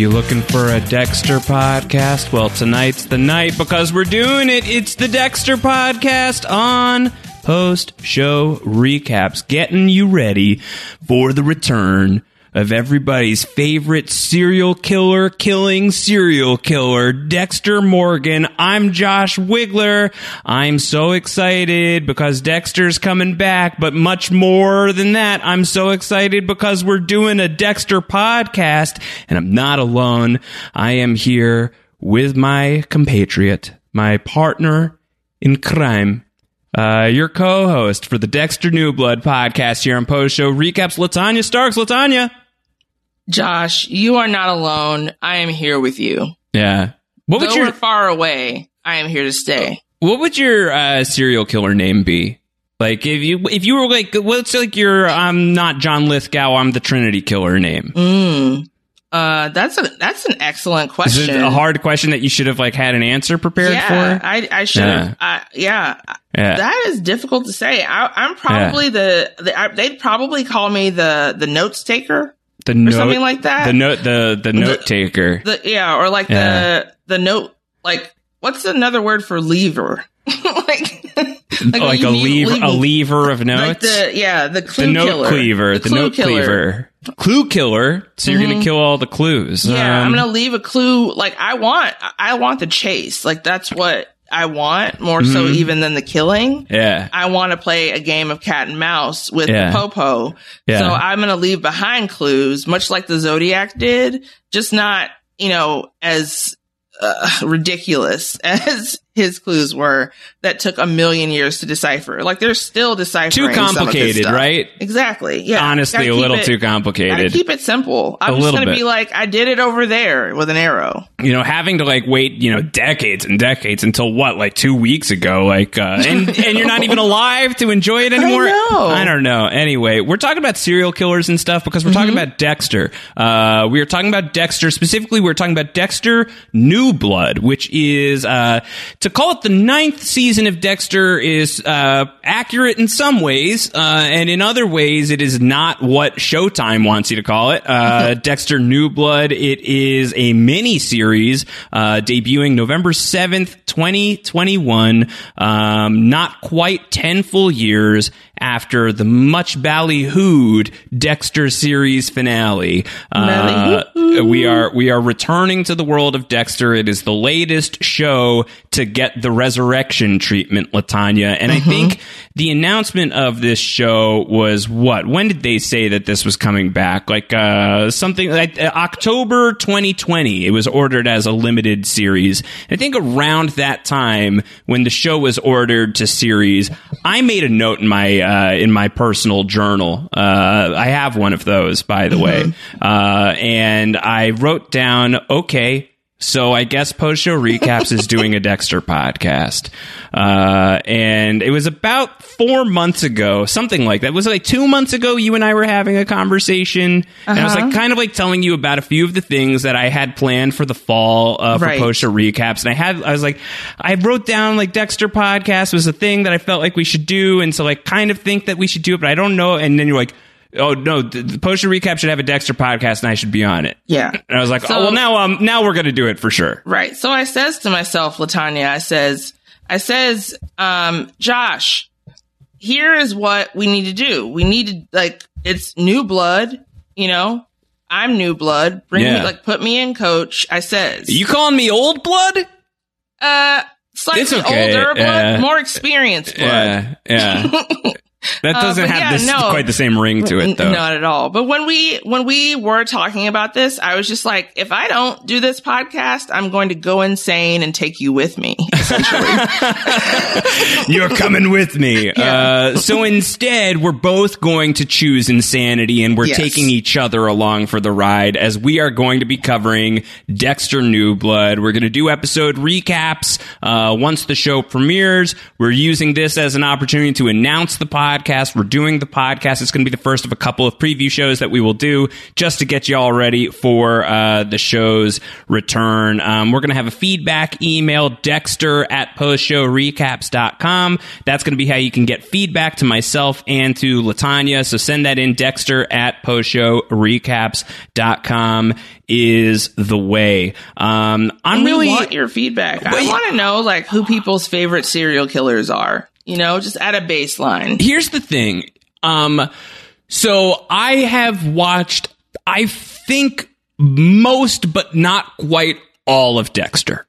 You looking for a Dexter podcast? Well, tonight's the night because we're doing it. It's the Dexter podcast on post show recaps, getting you ready for the return of everybody's favorite serial killer killing serial killer, Dexter Morgan. I'm Josh Wigler. I'm so excited because Dexter's coming back, but much more than that, I'm so excited because we're doing a Dexter podcast and I'm not alone. I am here with my compatriot, my partner in crime, uh, your co-host for the Dexter New Blood podcast here on Post Show Recaps, Latanya Starks. Latanya. Josh, you are not alone. I am here with you. Yeah. What Though would your far away, I am here to stay. What would your uh, serial killer name be? Like if you if you were like what's like your I'm not John Lithgow, I'm the Trinity killer name. Mm. Uh, that's a that's an excellent Is question. it a hard question that you should have like had an answer prepared yeah, for? I I should have. Yeah. Yeah. Yeah. that is difficult to say. I, I'm probably the, the I, they'd probably call me the the notes taker. The or note, something like that. The note the the note taker. The yeah, or like Yeah. the the note like what's another word for lever? like like, you a lever, a lever of notes. Like the yeah, the clue the note killer. cleaver, the, clue note killer. cleaver, clue killer. So you're Mhm. gonna kill all the clues. Yeah, Um, I'm gonna leave a clue. Like I want, I want the chase. Like that's what I want more so Mhm. even than the killing. Yeah. I want to play a game of cat and mouse with Yeah. popo. Yeah. So I'm gonna leave behind clues, much like the Zodiac did, just not you know as uh, ridiculous as his clues were that took a million years to decipher. Like they're still deciphering. Too some of this complicated, right? Exactly. Yeah. Honestly, a little it- too complicated. keep it simple. I'm A just gonna bit. be like, I did it over there with an arrow. you know, having to like wait, you know, decades and decades until what, like two weeks ago, like, uh, and, and you're not even alive to enjoy it anymore. know. I don't know. Anyway, we're talking about serial killers and stuff because we're Mm-hmm. talking about Dexter. Uh, we are talking about Dexter specifically. We're talking about Dexter New Blood, which is, uh, to call it the ninth season of Dexter is, uh, accurate in some ways, uh, and in other ways it is not what Showtime wants you to call it. Uh, Dexter New Blood, it is a mini series, uh, debuting November 7th, 2021. Um, not quite 10 full years after the much ballyhooed Dexter series finale. Uh, we are, we are returning to the world of Dexter. It is the latest show to get the resurrection treatment, Latanya. And I think the announcement of this show was what? When did they say that this was coming back? Like, uh, something like uh, October 2020. It was ordered as a limited series. I think around that time when the show was ordered to series, I made a note in my, uh, in my personal journal. Uh, I have one of those, by the way. Uh, and I wrote down, okay, so I guess post show recaps is doing a Dexter podcast, uh, and it was about four months ago, something like that. It was like two months ago. You and I were having a conversation, and I was Uh-huh. like kind of like telling you about a few of the things that I had planned for the fall uh, for Right. post show recaps. And I had, I was like, I wrote down like Dexter podcast was a thing that I felt like we should do, and so like kind of think that we should do it, but I don't know. And then you're like. Oh no, the, the post show recap should have a Dexter podcast, and I should be on it. Yeah. And I was like, So- oh well, now um, now we're gonna do it for sure. Right. So I says to myself, Latanya, I says, I says, um, Josh, here is what we need to do. We need to like it's new blood, you know. I'm new blood. Bring Yeah. me like put me in, coach. I says, You calling me old blood? uh, slightly It's okay. older blood, Yeah. more experienced blood. Yeah, yeah. That Uh, doesn't but have yeah, this no. quite the same ring to it, though. Not at all. But when we when we were talking about this, I was just like, if I don't do this podcast, I'm going to go insane and take you with me. You're coming with me. Uh, so instead, we're both going to choose insanity and we're Yes. taking each other along for the ride as we are going to be covering Dexter New Blood. We're going to do episode recaps uh, once the show premieres. We're using this as an opportunity to announce the podcast. We're doing the podcast. It's going to be the first of a couple of preview shows that we will do just to get you all ready for uh, the show's return. Um, we're going to have a feedback email, dexter at postshowrecaps.com. That's going to be how you can get feedback to myself and to Latanya. So send that in, dexter at postshowrecaps.com is the way. Um, I'm we really. want your feedback. I want to know like who people's favorite serial killers are. You know, just at a baseline. here's the thing. Um, so I have watched, I think most, but not quite all of Dexter.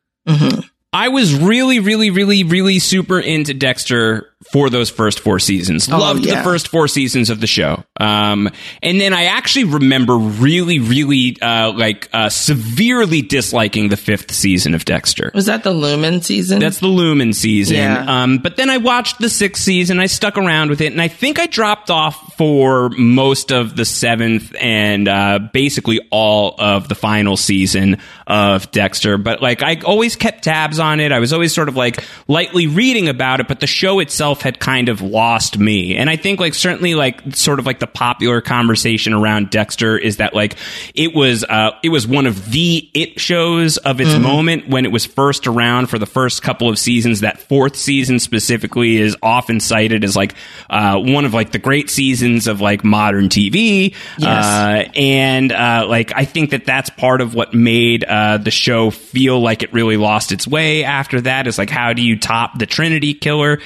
I was really, really, really, really super into Dexter for those first four seasons. Loved yeah. the first four seasons of the show. Um, and then I actually remember really, really, uh, like, uh, severely disliking the fifth season of Dexter. Was that the Lumen season? That's the Lumen season. Yeah. Um, but then I watched the sixth season. I stuck around with it, and I think I dropped off for most of the seventh and uh, basically all of the final season of Dexter. But like, I always kept tabs on it. I was always sort of like lightly reading about it, but the show itself had kind of lost me. And I think like certainly like sort of like the popular conversation around Dexter is that like it was uh, it was one of the it shows of its moment when it was first around for the first couple of seasons. That fourth season specifically is often cited as like uh, one of like the great seasons of like modern TV. Uh, and uh, like I think that that's part of what made uh, the show feel like it really lost its way. After that is like how do you top the Trinity killer?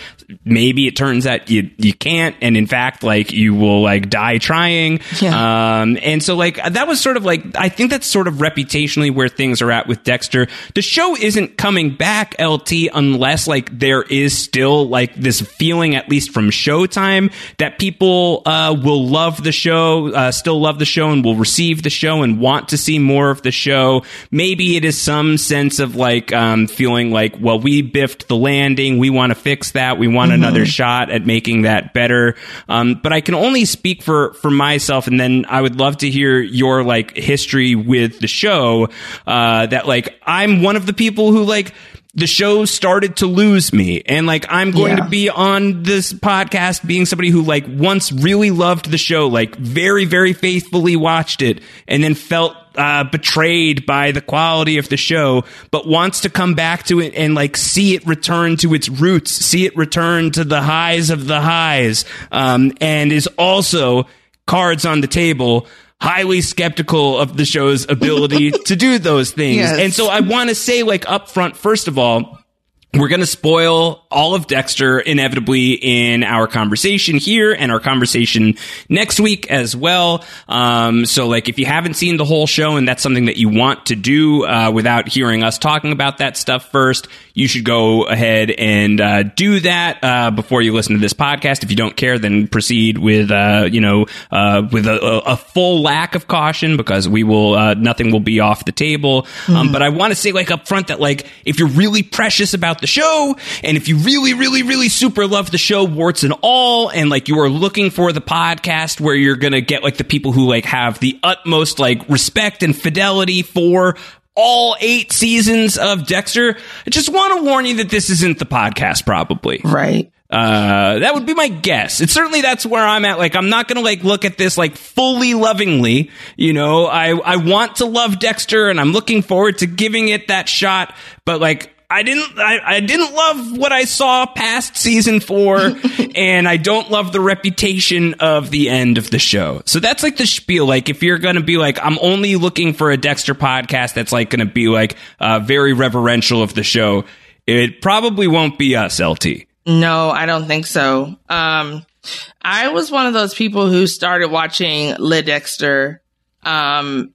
Maybe it turns out you you can't, and in fact, like you will like die trying. Um, and so like that was sort of like I think that's sort of reputationally where things are at with Dexter. The show isn't coming back, LT, unless like there is still like this feeling, at least from Showtime, that people uh, will love the show, uh, still love the show, and will receive the show and want to see more of the show. Maybe it is some sense of like um, feeling like, well, we biffed the landing, we want to fix that, we want another shot at making that better. Um, but I can only speak for for myself, and then I would love to hear your like history with the show. Uh, that like I'm one of the people who like the show started to lose me and like i'm going Yeah. to be on this podcast being somebody who like once really loved the show like very very faithfully watched it and then felt uh, betrayed by the quality of the show but wants to come back to it and like see it return to its roots see it return to the highs of the highs um, and is also cards on the table highly skeptical of the show's ability to do those things Yes. and so I want to say, like, up front, first of all, we're going to spoil all of Dexter inevitably in our conversation here and our conversation next week as well. Um, so, like, if you haven't seen the whole show and that's something that you want to do uh, without hearing us talking about that stuff first, you should go ahead and uh, do that uh, before you listen to this podcast. If you don't care, then proceed with, uh, you know, uh, with a, a, full lack of caution because we will, uh, nothing will be off the table. Um, but I want to say, like, up front that, like, if you're really precious about the show and if you really, really, really super love the show, warts and all, and like you are looking for the podcast where you're going to get like the people who like have the utmost like respect and fidelity for all eight seasons of Dexter, I just want to warn you that this isn't the podcast, probably. right. Uh, that would be my guess. It's certainly that's where I'm at. Like, I'm not gonna like look at this like fully lovingly. You know, I I want to love Dexter, and I'm looking forward to giving it that shot. But like, I didn't I, I didn't love what I saw past season four, and I don't love the reputation of the end of the show. So that's like the spiel. Like if you're gonna be like, I'm only looking for a Dexter podcast that's like gonna be like uh, very reverential of the show. It probably won't be us, LT. No, I don't think so. Um, I was one of those people who started watching Le Dexter, um,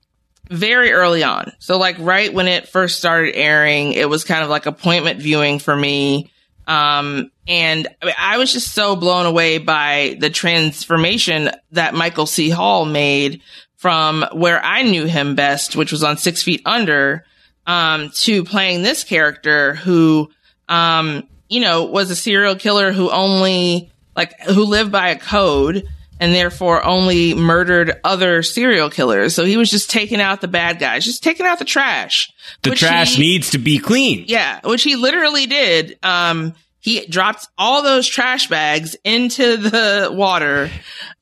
very early on. So like right when it first started airing, it was kind of like appointment viewing for me. Um, and I, mean, I was just so blown away by the transformation that Michael C. Hall made from where I knew him best, which was on Six Feet Under, um, to playing this character who, um, you know, was a serial killer who only like who lived by a code and therefore only murdered other serial killers. So he was just taking out the bad guys, just taking out the trash. The trash he, needs to be clean. Yeah, which he literally did. Um, he dropped all those trash bags into the water,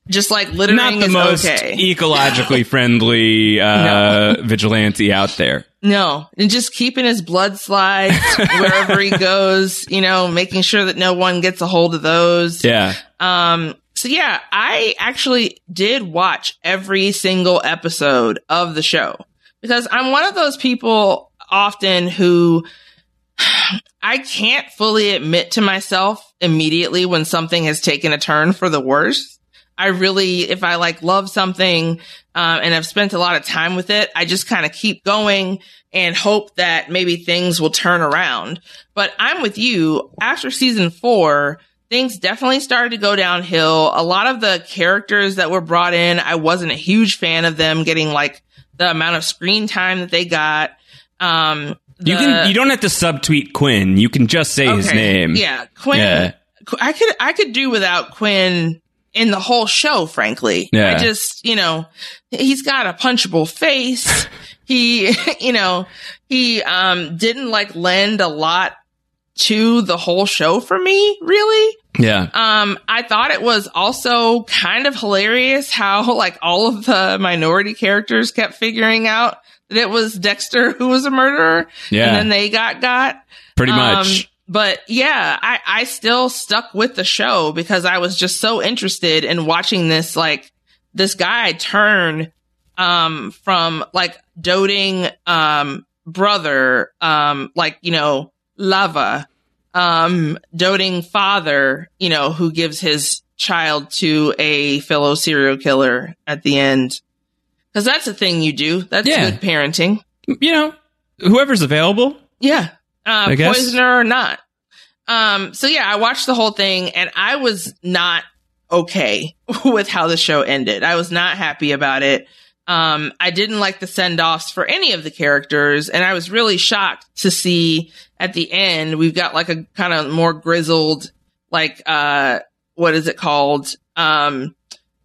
just like littering Not the most okay. ecologically friendly uh, no. vigilante out there. No, and just keeping his blood slides wherever he goes, you know, making sure that no one gets a hold of those. Yeah. Um, so yeah, I actually did watch every single episode of the show because I'm one of those people often who I can't fully admit to myself immediately when something has taken a turn for the worse. I really, if I like love something, uh, and I've spent a lot of time with it, I just kind of keep going and hope that maybe things will turn around. But I'm with you after season four. Things definitely started to go downhill. A lot of the characters that were brought in, I wasn't a huge fan of them getting like the amount of screen time that they got. Um, the, you can you don't have to subtweet Quinn. You can just say okay. his name. Yeah, Quinn. Yeah. I could I could do without Quinn in the whole show, frankly. Yeah. I just, you know, he's got a punchable face. he, you know, he, um, didn't like lend a lot to the whole show for me, really. Yeah. Um, I thought it was also kind of hilarious how like all of the minority characters kept figuring out that it was Dexter who was a murderer. Yeah. And then they got got. Pretty much. Um, but yeah, I, I still stuck with the show because I was just so interested in watching this, like, this guy turn, um, from like doting, um, brother, um, like, you know, lava, um, doting father, you know, who gives his child to a fellow serial killer at the end. Cause that's a thing you do. That's yeah. good parenting. You know, whoever's available. Yeah uh, poisoner or not. Um, so yeah, I watched the whole thing and I was not okay with how the show ended. I was not happy about it. Um, I didn't like the send offs for any of the characters, and I was really shocked to see at the end we've got like a kind of more grizzled, like uh, what is it called? Um,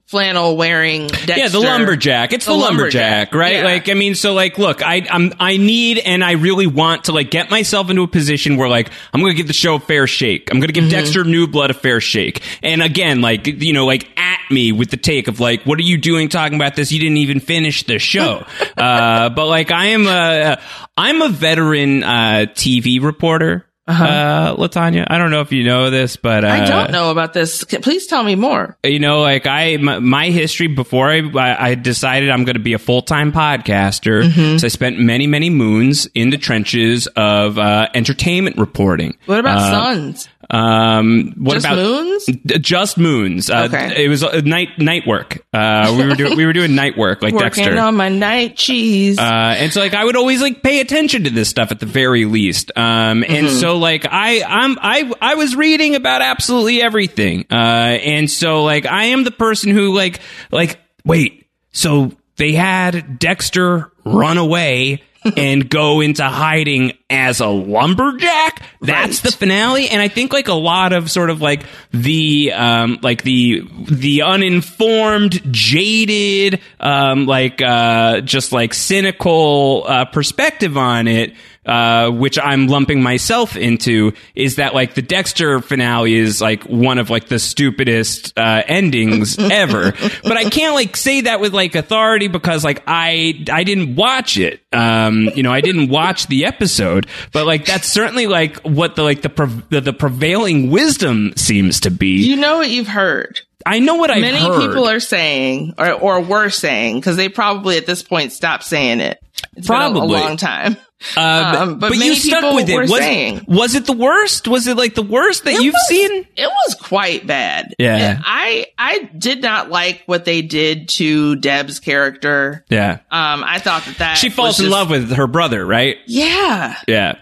flannel wearing Dexter. Yeah, the lumberjack. It's the, the lumberjack, lumberjack, right? Yeah. Like, I mean, so like, look, I, I'm, I need and I really want to like get myself into a position where like I'm going to give the show a fair shake. I'm going to give mm-hmm. Dexter New Blood a fair shake. And again, like, you know, like me with the take of like, what are you doing talking about this? You didn't even finish the show. uh, but like, I am a, I'm a veteran uh, TV reporter uh-huh. uh Latanya. I don't know if you know this, but uh, I don't know about this. Please tell me more. You know, like I, my, my history before I, I decided I'm going to be a full time podcaster. Mm-hmm. So I spent many, many moons in the trenches of uh, entertainment reporting. What about uh, Sons? Um, what just about moons? Just moons. Uh, okay. It was uh, night night work. Uh, we were doing we were doing night work like Working Dexter on my night cheese. Uh, and so like I would always like pay attention to this stuff at the very least. Um, mm-hmm. and so like I I'm I I was reading about absolutely everything. Uh, and so like I am the person who like like wait so they had Dexter run away and go into hiding as a lumberjack. That's right. the finale. And I think like a lot of sort of like the, um, like the, the uninformed, jaded, um, like, uh, just like cynical, uh, perspective on it uh, which I'm lumping myself into, is that like the Dexter finale is like one of like the stupidest uh, endings ever. but I can't like say that with like authority because like I I didn't watch it. Um, you know, I didn't watch the episode, but like that's certainly like what the like the pre- the, the prevailing wisdom seems to be. You know what you've heard. I know what I've Many heard. people are saying, or, or were saying, because they probably at this point stopped saying it. It's been a- Probably. a, long time. Uh, Um, but but many you stuck with it. Was, saying- was it the worst? Was it like the worst that you've was- seen? It was quite bad. Yeah. I I did not like what they did to Deb's character. Yeah. Um, I thought that that She falls in just- love with her brother, right? Yeah, Yeah.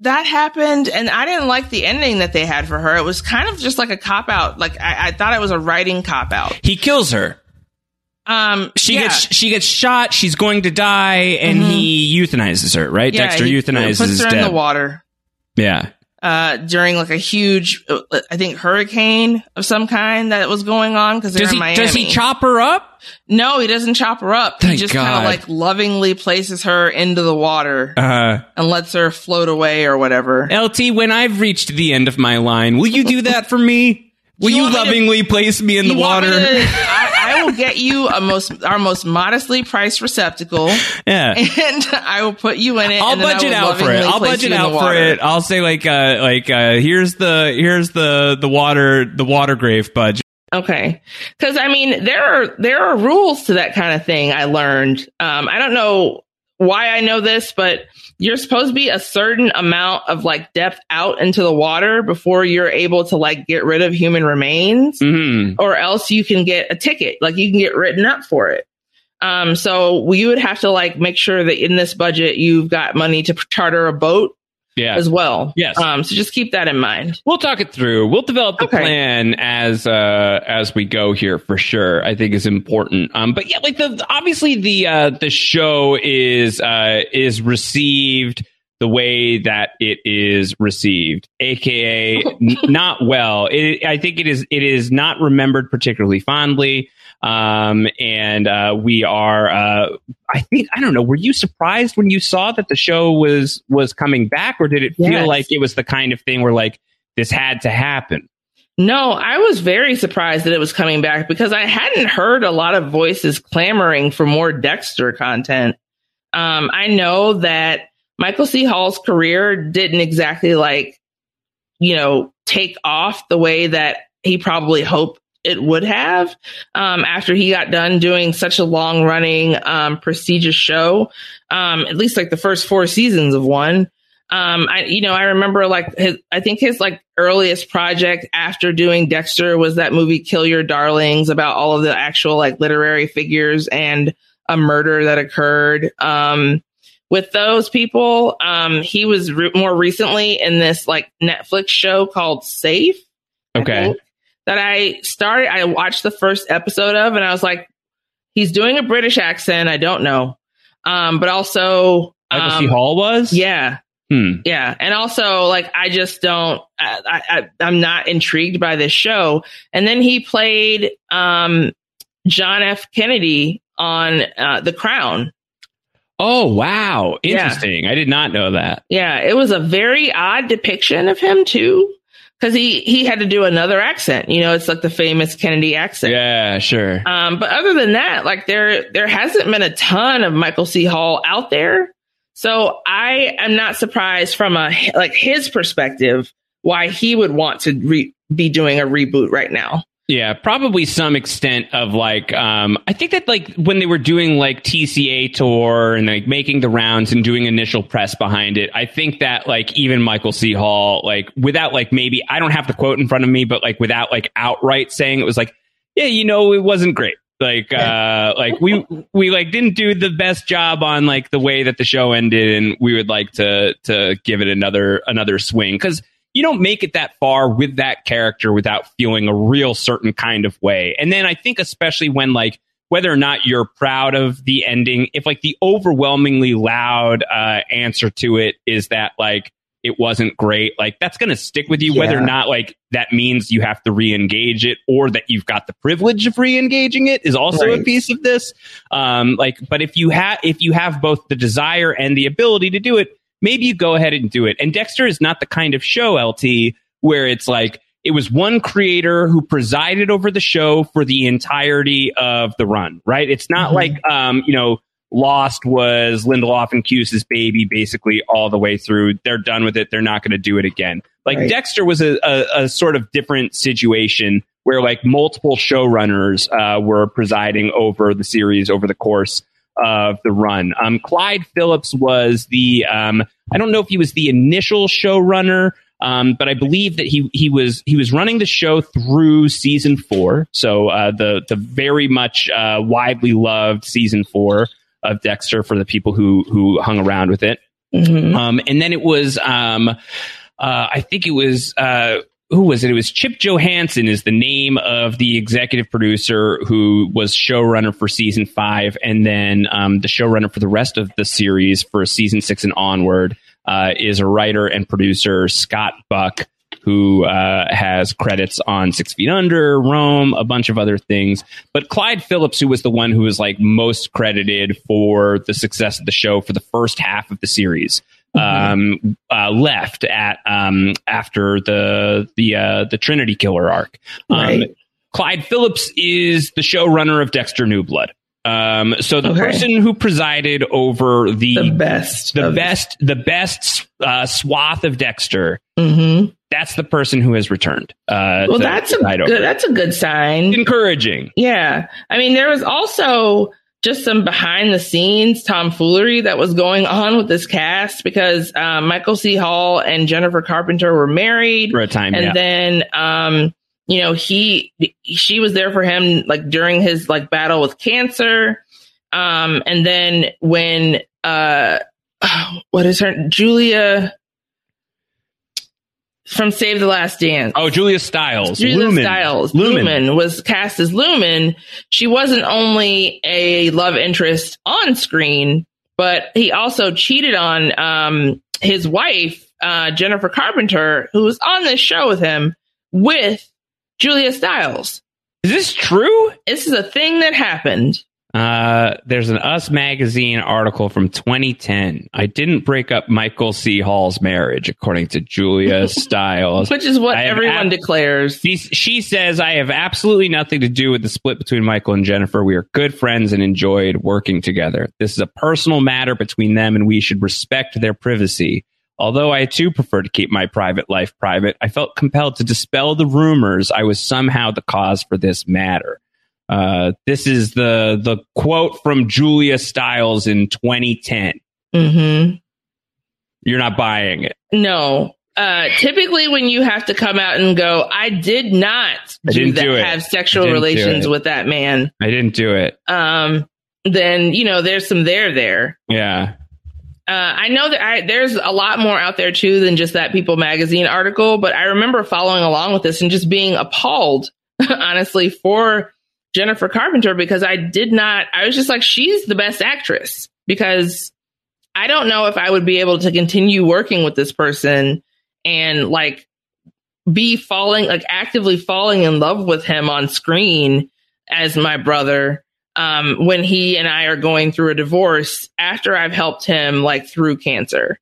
that happened, and I didn't like the ending that they had for her. It was kind of just like a cop out. Like I, I thought it was a writing cop out. He kills her. Um, She yeah. gets she gets shot. She's going to die, and he euthanizes her. Right? Yeah, Dexter he euthanizes puts her in Deb. the water. Yeah. uh, during like a huge, uh, I think hurricane of some kind that was going on because they're Does in he Miami. does he chop her up? No, he doesn't chop her up. Thank he just kind of like lovingly places her into the water Uh, and lets her float away or whatever. LT, when I've reached the end of my line, will you do that for me? Will You you, me to- lovingly place me in the You want me water? to- I, I will get you a most our most modestly priced receptacle, yeah. and I will put you in it. I'll budget out for it. I'll budget out for it. I'll say like uh like uh here's the here's the the water the water grave budget. Okay. Cause I mean, there are, there are rules to that kind of thing I learned. Um, I don't know why I know this, but you're supposed to be a certain amount of like depth out into the water before you're able to like get rid of human remains hmm or else you can get a ticket. Like you can get written up for it. Um, so you would have to like make sure that in this budget, you've got money to charter a boat Yeah. as well. Yes. Um, so just keep that in mind. We'll talk it through. We'll develop the Okay. plan as uh as we go here for sure. I think is important. Um but yeah, like the obviously the uh the show is uh is received the way that it is received, aka n- not well. It, I think it is it is not remembered particularly fondly. Um and uh we are uh I think I don't know, were you surprised when you saw that the show was was coming back or did it feel like it was the kind of thing where like this had to happen? No, I was very surprised that it was coming back because I hadn't heard a lot of voices clamoring for more Dexter content. Um, I know that Michael C. Hall's career didn't exactly like, you know, take off the way that he probably hoped it would have um, after he got done doing such a long running, um, prestigious show. Um, at least like the first four seasons of one. Um, I, you know, I remember like his, I think his like earliest project after doing Dexter was that movie Kill Your Darlings about all of the actual like literary figures and a murder that occurred. Um, with those people, um, he was re- more recently in this like Netflix show called Safe. Okay. That I started, I watched the first episode of and I was like, he's doing a British accent. I don't know. Um, but also, Michael um, C. Hall was? yeah. Hmm. Yeah. And also, like, I just don't, I, I, I'm not intrigued by this show. And then he played um, John F. Kennedy on uh, The Crown. Oh wow. Yeah. Interesting. I did not know that. Yeah. It was a very odd depiction of him, too. Because he, he had to do another accent. You know, it's like the famous Kennedy accent. Yeah, sure. Um, but other than that, like there there hasn't been a ton of Michael C. Hall out there. So I am not surprised from a like his perspective why he would want to re- be doing a reboot right now. Yeah, probably some extent of like um I think that like when they were doing like TCA tour and like making the rounds and doing initial press behind it, I think that like even Michael C. Hall, like without like maybe I don't have the quote in front of me, but like without like outright saying it was like, yeah, you know, it wasn't great. Like uh like we we like didn't do the best job on like the way that the show ended and we would like to to give it another another swing cuz you don't make it that far with that character without feeling a real certain kind of way. And then I think especially when like whether or not you're proud of the ending, if like the overwhelmingly loud uh, answer to it is that like it wasn't great, like that's going to stick with you, whether or not like that means you have to re-engage it or that you've got the privilege of re-engaging it is also a piece of this. Um, like, but if you have if you have both the desire and the ability to do it, maybe you go ahead and do it. And Dexter is not the kind of show, LT, where it's like it was one creator who presided over the show for the entirety of the run, right? It's not like um, you know, Lost was Lindelof and Cuse's baby basically all the way through. They're done with it. They're not going to do it again. Like Right. Dexter was a, a, a sort of different situation where like multiple showrunners uh, were presiding over the series over the course of the run. Um, Clyde Phillips was the um, I don't know if he was the initial showrunner, um, but I believe that he he was he was running the show through season four. So uh, the the very much uh, widely loved season four of Dexter for the people who who hung around with it. Mhm. Um, and then it was, um, uh, I think it was, uh, who was it? It was Chip Johannessen is the name of the executive producer who was showrunner for season five, and then um, the showrunner for the rest of the series for season six and onward uh, is a writer and producer Scott Buck, who uh, has credits on Six Feet Under, Rome, a bunch of other things. But Clyde Phillips, who was the one who was like most credited for the success of the show for the first half of the series, um, uh, left at um, after the the uh, the Trinity Killer arc. Um, Right. Clyde Phillips is the showrunner of Dexter New Blood. Um, so the Okay. person who presided over the The best. the best the best uh, swath of Dexter. Mhm. That's the person who has returned. Uh, Well, that's a over. good. That's a good sign. encouraging. Yeah. I mean, there was also just some behind the scenes tomfoolery that was going on with this cast because um, Michael C. Hall and Jennifer Carpenter were married. For a time, and yeah. then, um, you know, he, she was there for him like during his like battle with cancer. Um, and then when, uh, what is her, Julia from Save the Last Dance. Oh, Julia Stiles. Julia Lumen. Stiles, Lumen. Lumen. was cast as Lumen. She wasn't only a love interest on screen, but he also cheated on um, his wife, uh, Jennifer Carpenter, who was on this show with him, with Julia Stiles. Is this true? This is a thing that happened. Uh, there's an Us Magazine article from 2010. I didn't break up Michael C. Hall's marriage, according to Julia Stiles. Which is what everyone ab- declares. She, she says, I have absolutely nothing to do with the split between Michael and Jennifer. We are good friends and enjoyed working together. This is a personal matter between them and we should respect their privacy. Although I too prefer to keep my private life private, I felt compelled to dispel the rumors I was somehow the cause for this matter. Uh, this is the the quote from Julia Stiles in 2010. hmm You're not buying it. No. Uh, typically, when you have to come out and go, I did not I do that, do have sexual relations with that man. I didn't do it. um, then you know there's some there there. Yeah. Uh, I know that I, there's a lot more out there too than just that People Magazine article, but I remember following along with this and just being appalled, honestly, for Jennifer Carpenter because I did not. I was just like, she's the best actress because I don't know if I would be able to continue working with this person and like be falling, like actively falling in love with him on screen as my brother um, when he and I are going through a divorce after I've helped him like through cancer.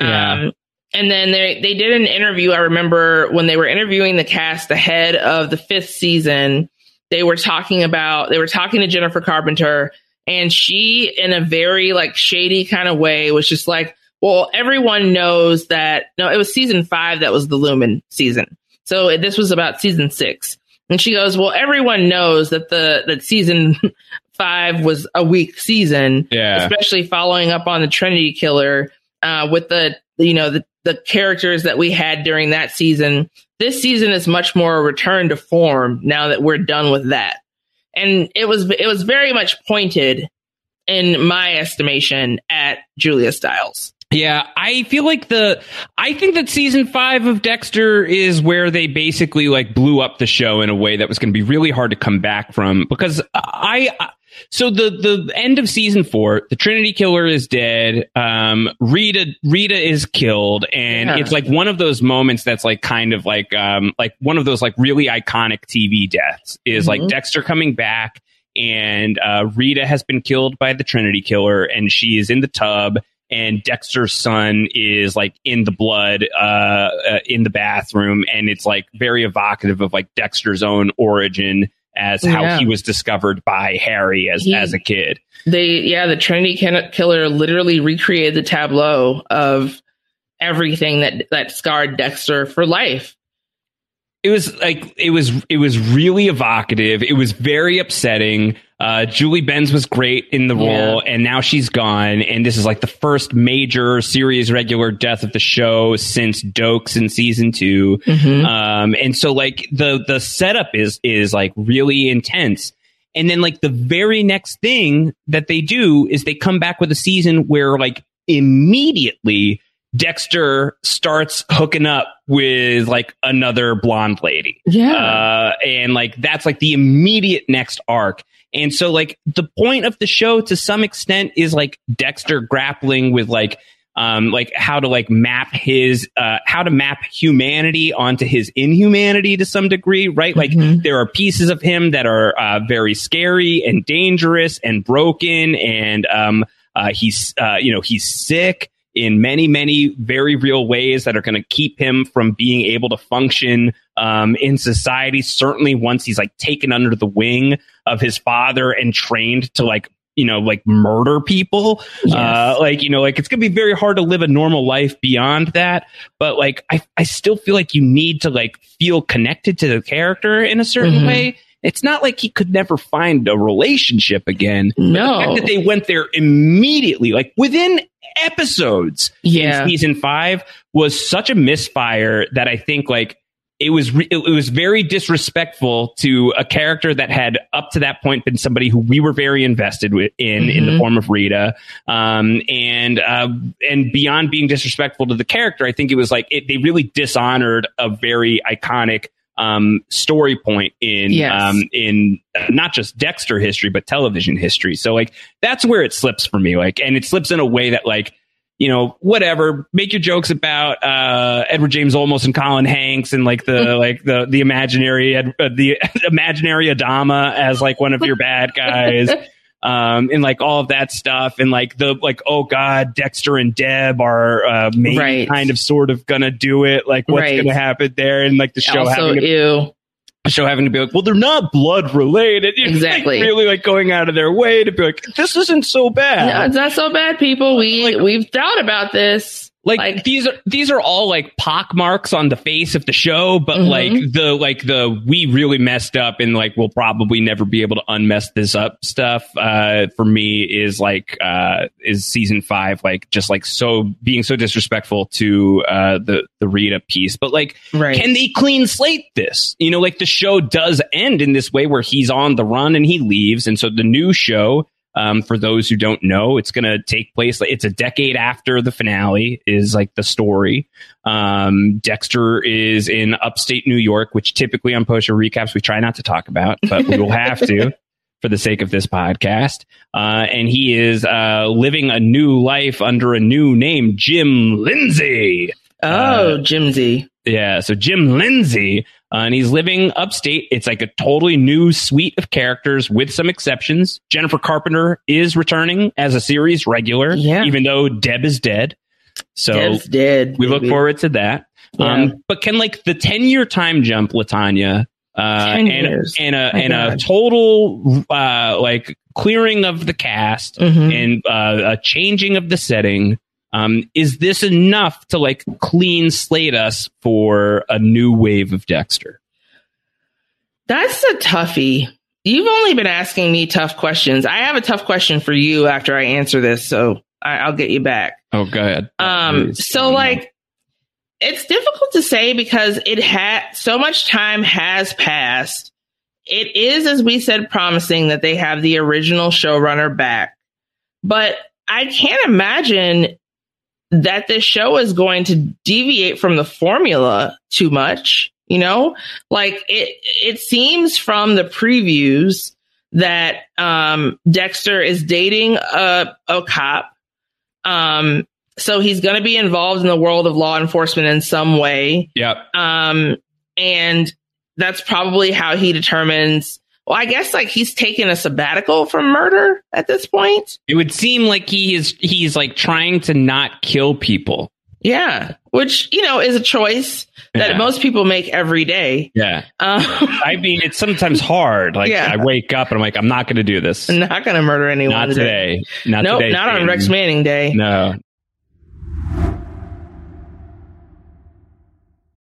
Yeah. Um, and then they they did an interview. I remember when they were interviewing the cast ahead of the fifth season. They were talking about they were talking to Jennifer Carpenter, and she, in a very like shady kind of way, was just like, "Well, everyone knows that." No, it was season five that was the Lumen season. So this was about season six. And she goes, "Well, everyone knows that the that season five was a weak season, Yeah. especially following up on the Trinity Killer uh, with the you know the the characters that we had during that season. This season is much more a return to form now that we're done with that, and it was it was very much pointed, in my estimation, at Julia Stiles. Yeah, I feel like the I think that season 5 of Dexter is where they basically like blew up the show in a way that was going to be really hard to come back from because I so the the end of season 4, the Trinity killer is dead, um Rita Rita is killed and Yeah. it's like one of those moments that's like kind of like um like one of those like really iconic TV deaths is like Mhm. Dexter coming back and uh, Rita has been killed by the Trinity killer, and she is in the tub. And Dexter's son is like in the blood, uh, uh, in the bathroom, and it's like very evocative of like Dexter's own origin as oh, how he was discovered by Harry as He- as a kid. They, yeah, the Trinity Killer literally recreated the tableau of everything that that scarred Dexter for life. It was like it was it was really evocative. It was very upsetting. Uh, Julie Benz was great in the role, and now she's gone. And this is like the first major series regular death of the show since Doakes in season 2 Mm-hmm. Um, and so like the the setup is is like really intense. And then like the very next thing that they do is they come back with a season where like immediately Dexter starts hooking up with like another blonde lady. Yeah. Uh, and like that's like the immediate next arc. And so like the point of the show to some extent is like Dexter grappling with like um like how to like map his uh how to map humanity onto his inhumanity to some degree, right? Like there are pieces of him that are uh very scary and dangerous and broken and um uh he's uh you know he's sick in many, many very real ways that are going to keep him from being able to function um, in society. Certainly, once he's like taken under the wing of his father and trained to like you know like murder people uh like you know like it's gonna be very hard to live a normal life beyond that but like i i still feel like you need to like feel connected to the character in a certain Mhm. way it's not like he could never find a relationship again No. the fact that they went there immediately like within episodes Yeah. in season five was such a misfire that I think like it was re- it was very disrespectful to a character that had up to that point been somebody who we were very invested with in in the Mhm. form of Rita, um, and uh, and beyond being disrespectful to the character, I think it was like it, they really dishonored a very iconic um, story point in Yes. um, in uh, not just Dexter history but television history. So like that's where it slips for me. Like, and it slips in a way that like you know, whatever. Make your jokes about uh, Edward James Olmos and Colin Hanks and like the like the the imaginary Ed, uh, the imaginary Adama as like one of your bad guys. Um, and like all of that stuff, and like the like, oh god, Dexter and Deb are uh, maybe Right. kind of sort of gonna do it. Like, what's Right. gonna happen there? And like the show also, having to, the show having to be like, well, they're not blood related. It's, like, Exactly. really like going out of their way to be like, this isn't so bad. No, it's not so bad, people. We we've thought about this. Like, these are these are all like pock marks on the face of the show, but Mhm. like the like the we really messed up and like we'll probably never be able to unmess this up stuff. Uh, for me is like uh is season five like just like so being so disrespectful to uh the the Rita piece, but like Right. can they clean slate this? You know, like the show does end in this way where he's on the run and he leaves, and so the new show. Um, for those who don't know, it's going to take place. It's a decade after the finale is like the story. Um, Dexter is in upstate New York, which typically on post recaps we try not to talk about, but we will have to for the sake of this podcast. Uh, and he is uh, living a new life under a new name, Jim Lindsay. Oh, Jimsy. Yeah, so Jim Lindsay, uh, and he's living upstate. It's like a totally new suite of characters with some exceptions. Jennifer Carpenter is returning as a series regular, Yeah. even though Deb is dead. So Deb's dead. we look forward to that. Yeah. Um, but can like the 10 year time jump, Latanya, uh, and, and a, My and a total, uh, like clearing of the cast Mhm. and, uh, a changing of the setting. Um, is this enough to like clean slate us for a new wave of Dexter? That's a toughie. You've only been asking me tough questions. I have a tough question for you after I answer this, so I, I'll get you back. Oh, God. Um, so like, it's difficult to say because it had so much time has passed. It is, as we said, promising that they have the original showrunner back, but I can't imagine that this show is going to deviate from the formula too much. You know, like it, it seems from the previews that, um, Dexter is dating a, a cop. Um, so he's going to be involved in the world of law enforcement in some way. Yep. Um, and that's probably how he determines. Well, I guess like he's taken a sabbatical from murder at this point. It would seem like he is, he's like trying to not kill people. Yeah, which you know is a choice that Yeah. most people make every day. Yeah. Um, I mean, it's sometimes hard. Like Yeah. I wake up and I'm like, I'm not going to do this. I'm not going to murder anyone. Not today. Not nope, today. not on Rex Manning Day. No.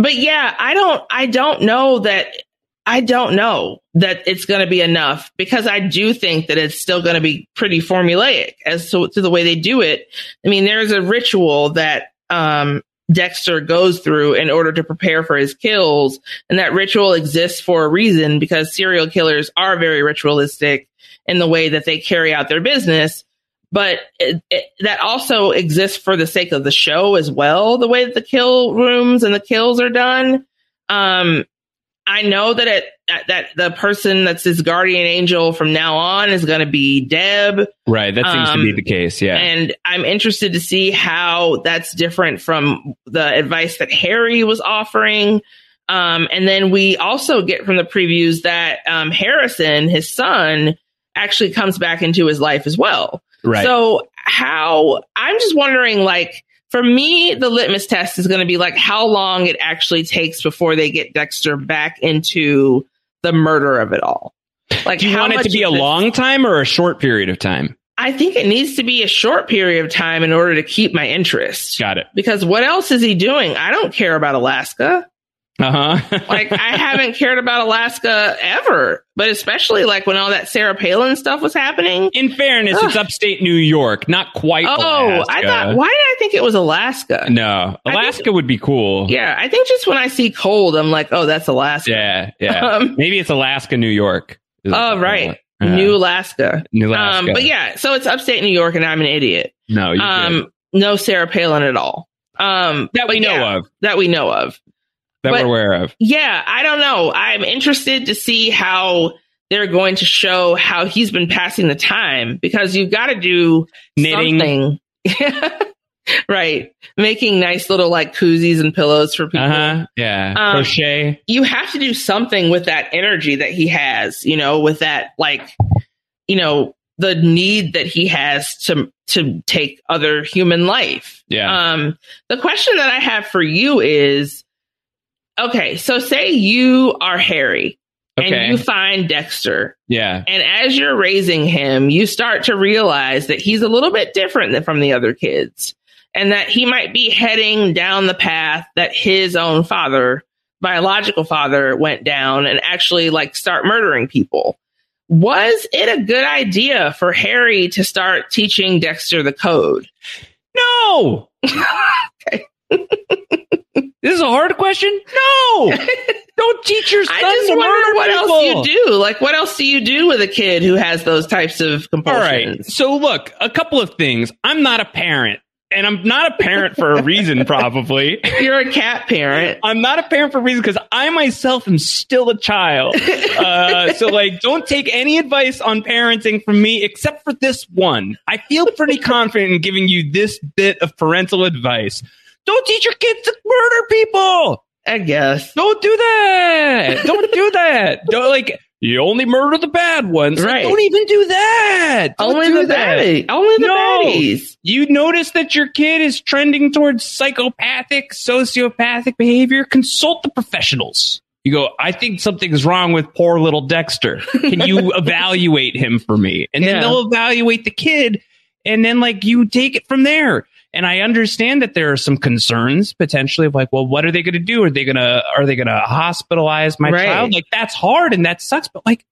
But yeah, I don't, I don't know that, I don't know that it's going to be enough because I do think that it's still going to be pretty formulaic as to, to the way they do it. I mean, there's a ritual that, um, Dexter goes through in order to prepare for his kills. And that ritual exists for a reason because serial killers are very ritualistic in the way that they carry out their business. But it, it, that also exists for the sake of the show as well, the way that the kill rooms and the kills are done. Um, I know that it, that, that the person that's his guardian angel from now on is going to be Deb. Right. That seems to be Um, the case. Yeah. And I'm interested to see how that's different from the advice that Harry was offering. Um, and then we also get from the previews that um, Harrison, his son, actually comes back into his life as well. Right. So how I'm just wondering, like, for me, the litmus test is going to be like how long it actually takes before they get Dexter back into the murder of it all. Like, Do you how want it to be a long time or a short period of time? I think it needs to be a short period of time in order to keep my interest. Got it. Because what else is he doing? I don't care about Alaska. Uh huh. Like I haven't cared about Alaska ever, but especially like when all that Sarah Palin stuff was happening. In fairness, it's upstate New York, not quite. Oh, Alaska. I thought. Why did I think it was Alaska? No, Alaska would be cool. Yeah, I think just when I see cold, I'm like, oh, that's Alaska. Yeah, yeah. Um, Maybe it's Alaska, New York. Oh, right. Yeah. New Alaska. New Alaska. Um, but yeah, so it's upstate New York, and I'm an idiot. No, you um, no Sarah Palin at all. Um, That we know yeah, of. That we know of. That but- we're aware of. Yeah, I don't know. I'm interested to see how they're going to show how he's been passing the time because you've got to do Knitting. something. right. Making nice little like koozies and pillows for people. Uh huh. Yeah. Um, Crochet. You have to do something with that energy that he has, you know, with that like, you know, the need that he has to to take other human life. Yeah. Um, the question that I have for you is, okay, so say you are Harry Okay. and you find Dexter, Yeah. and as you're raising him, you start to realize that he's a little bit different than from the other kids, and that he might be heading down the path that his own father, biological father, went down, and actually like start murdering people. Was it a good idea for Harry to start teaching Dexter the code? No. okay. This is a hard question. No. Don't teach your son I just to murder what people. else you do. Like, what else do you do with a kid who has those types of All compulsions? right. So look, a couple of things. I'm not a parent. and I'm not a parent for a reason, probably. You're a cat parent. I'm not a parent for a reason because I myself am still a child. Uh, so, like, don't take any advice on parenting from me except for this one. I feel pretty confident in giving you this bit of parental advice. Don't teach your kids to murder people. I guess. Don't do that. Don't do that. Don't like. You only murder the bad ones. Right. Don't even do that. Don't Only do the that. baddie- only the no. baddies. You notice that your kid is trending towards psychopathic, sociopathic behavior. Consult the professionals. You go, I think something's wrong with poor little Dexter. Can you evaluate him for me? And then Yeah. they'll evaluate the kid. And then like you take it from there. And I understand that there are some concerns potentially of like, well, what are they going to do? Are they going to, are they going to hospitalize my Right. child? Like that's hard and that sucks. But like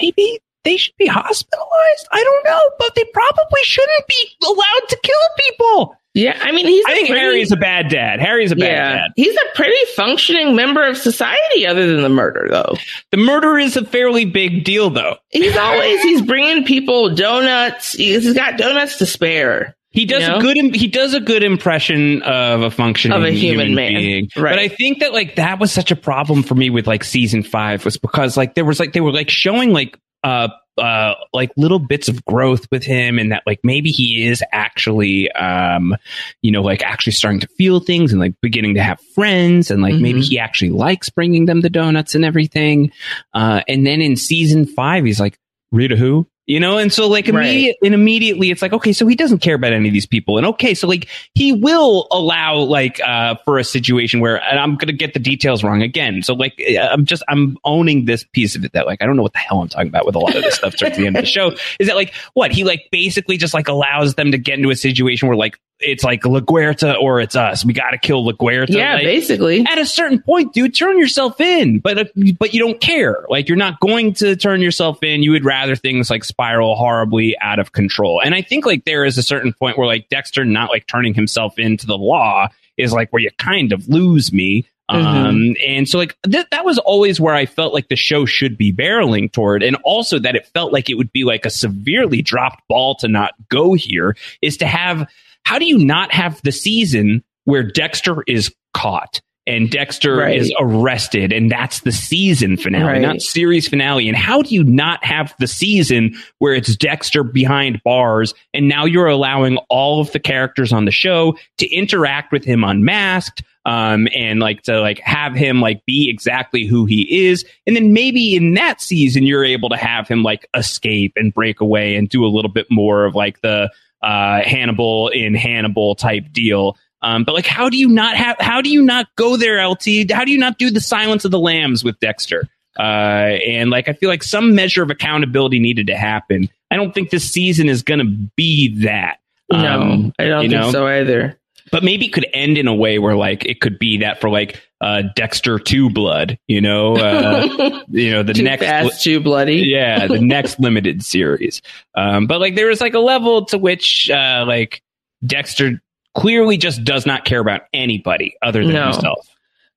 maybe they should be hospitalized. I don't know, but they probably shouldn't be allowed to kill people. Yeah, I mean, he's. I a think pretty- Harry's a bad dad. Harry's a bad yeah, dad. he's a pretty functioning member of society, other than the murder, though. The murder is a fairly big deal, though. He's always he's bringing people donuts. He's got donuts to spare. He does You know? a good. He does a good impression of a functioning Of a human man. being. Right. But I think that like that was such a problem for me with like season five was because like there was like they were like showing like uh uh like little bits of growth with him and that like maybe he is actually um you know like actually starting to feel things and like beginning to have friends and like maybe Mhm. he actually likes bringing them the donuts and everything uh and then in season five he's like Rita who you know and so like Right. and immediately it's like okay so he doesn't care about any of these people. And okay so like he will allow like uh for a situation where and i'm gonna get the details wrong again. So like uh, i'm just i'm owning this piece of it that like i don't know what the hell i'm talking about with a lot of this stuff towards the end of the show. Is that like what? He like basically just like allows them to get into a situation where like it's like LaGuerta or it's us. We got to kill LaGuerta. Yeah, Like, basically. At a certain point, dude, turn yourself in, but uh, but you don't care. Like you're not going to turn yourself in. You would rather things like spiral horribly out of control. And I think like there is a certain point where like Dexter not like turning himself into the law is like where you kind of lose me. Um, and so like th- that was always where I felt like the show should be barreling toward. And also that it felt like it would be like a severely dropped ball to not go here is to have, how do you not have the season where Dexter is caught? And Dexter Right. is arrested, and that's the season finale, Right. not series finale. And how do you not have the season where it's Dexter behind bars, and now you're allowing all of the characters on the show to interact with him unmasked, um, and like to like have him like be exactly who he is, and then maybe in that season you're able to have him like escape and break away and do a little bit more of like the uh, Hannibal in Hannibal type deal. Um, but like, how do you not have? How do you not go there, LT? How do you not do the Silence of the Lambs with Dexter? Uh, and like, I feel like some measure of accountability needed to happen. I don't think this season is going to be that. No, Um, I don't think know? so either. But maybe it could end in a way where like it could be that for like uh, Dexter Two Blood, you know, uh, you know the Too next fast, too bloody. yeah, the next limited series. Um, but like there was like a level to which uh, like Dexter clearly just does not care about anybody other than No. himself.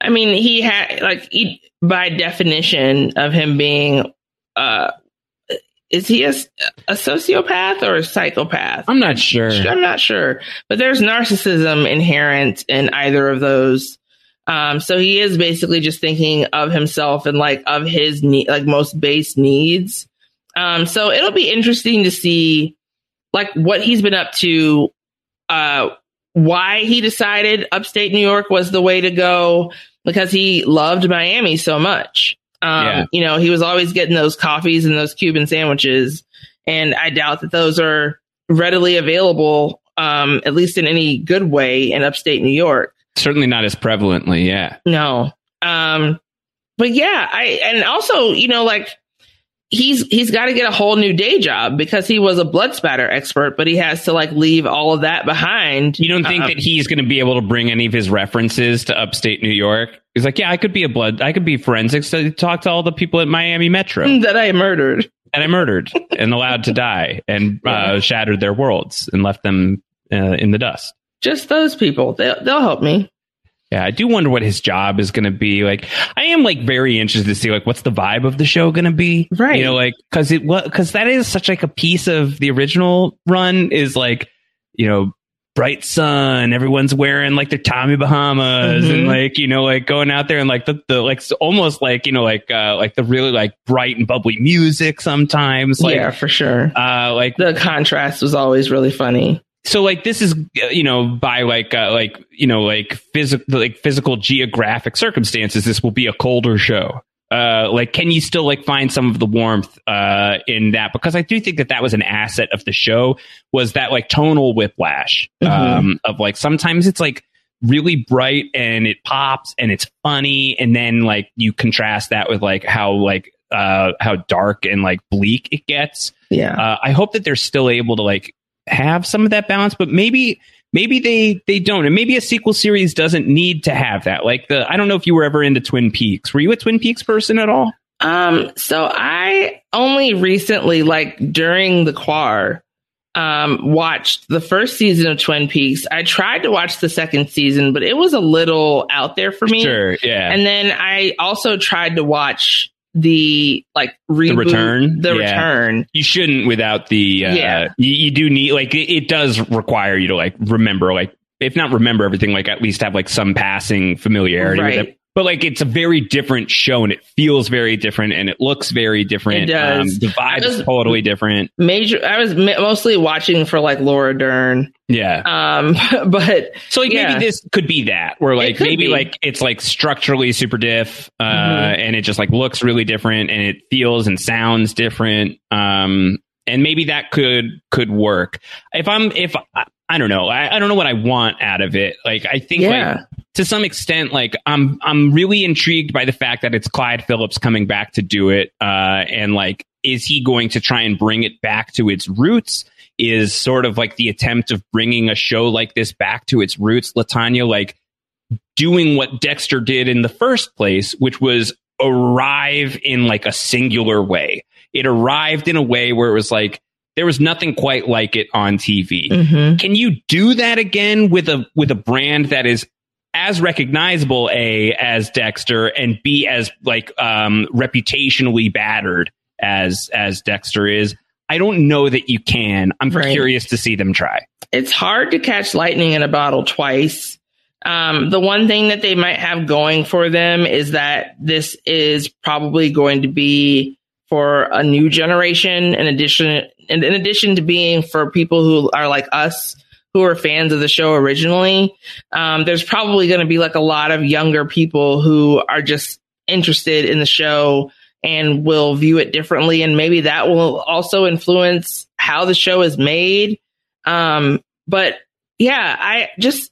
I mean, he had like he, by definition of him being, uh, is he a, a sociopath or a psychopath? I'm not sure. I'm not sure, but there's narcissism inherent in either of those. Um, so he is basically just thinking of himself and like of his need, like most base needs. Um, so it'll be interesting to see like what he's been up to, uh, why he decided upstate New York was the way to go because he loved Miami so much. Um, Yeah. you know, he was always getting those coffees and those Cuban sandwiches. And I doubt that those are readily available, um, at least in any good way in upstate New York. Certainly not as prevalently. Yeah. No. Um, but yeah, I, and also, you know, like he's, he's got to get a whole new day job because he was a blood spatter expert, but he has to like leave all of that behind. You don't think Um, that he's going to be able to bring any of his references to upstate New York? He's like, yeah, I could be a blood, I could be forensics to talk to all the people at Miami Metro that I murdered. and I murdered and allowed to die and uh, shattered their worlds and left them uh, in the dust. Just those people. They'll, they'll help me. Yeah, I do wonder what his job is going to be. Like, I am like very interested to see like what's the vibe of the show going to be. Right. You know, like because it because that is such like a piece of the original run is like you know bright sun. Everyone's wearing like their Tommy Bahamas Mhm. and like, you know, like going out there and like the, the like almost like, you know, like, uh, like the really like bright and bubbly music sometimes. Like, yeah, for sure. uh, like The contrast was always really funny. So like this is uh, you know by like uh, like you know like physical like physical geographic circumstances this will be a colder show. Uh like can you still like find some of the warmth uh in that? Because i do think that that was an asset of the show was that like tonal whiplash um of like sometimes it's like really bright and it pops and it's funny and then like you contrast that with like how like uh how dark and like bleak it gets. Yeah. uh, I hope that they're still able to like have some of that balance, but maybe maybe they they don't, and maybe a sequel series doesn't need to have that. Like the I don't know if you were ever into Twin Peaks. Were you a Twin Peaks person at all? Um, so I only recently, like during the quar, um, watched the first season of Twin Peaks. I tried to watch the second season, but it was a little out there for me. Sure, yeah. And then I also tried to watch the like reboot, the return, the Yeah. return. You shouldn't without the. Uh, Yeah. you, you do need like it, it does require you to like remember like if not remember everything, like at least have like some passing familiarity with it. But like it's a very different show, and it feels very different, and it looks very different. It does. Um, the vibe is totally different. Major. I was ma- mostly watching for like Laura Dern. Yeah. Um, but So like yeah. maybe this could be that where like maybe be. like it's like structurally super diff uh Mhm. and it just like looks really different and it feels and sounds different um and maybe that could could work if i'm if I, don't know. I, I don't know what i want out of it. Like i think Yeah. like to some extent like i'm i'm really intrigued by the fact that it's clyde phillips coming back to do it uh and like is he going to try and bring it back to its roots? Is sort of like the attempt of bringing a show like this back to its roots latanya like doing what dexter did in the first place which was arrive in like a singular way. It arrived in a way where it was like there was nothing quite like it on tv Mhm. can you do that again with a with a brand that is as recognizable a as Dexter and b as like um reputationally battered as as Dexter is? I don't know that you can. I'm Right. curious to see them try. it's hard to catch lightning in a bottle twice. Um, the one thing that they might have going for them is that this is probably going to be for a new generation in addition in, in addition to being for people who are like us who are fans of the show originally um, there's probably going to be like a lot of younger people who are just interested in the show and will view it differently. And maybe that will also influence how the show is made. Um, but yeah, I just,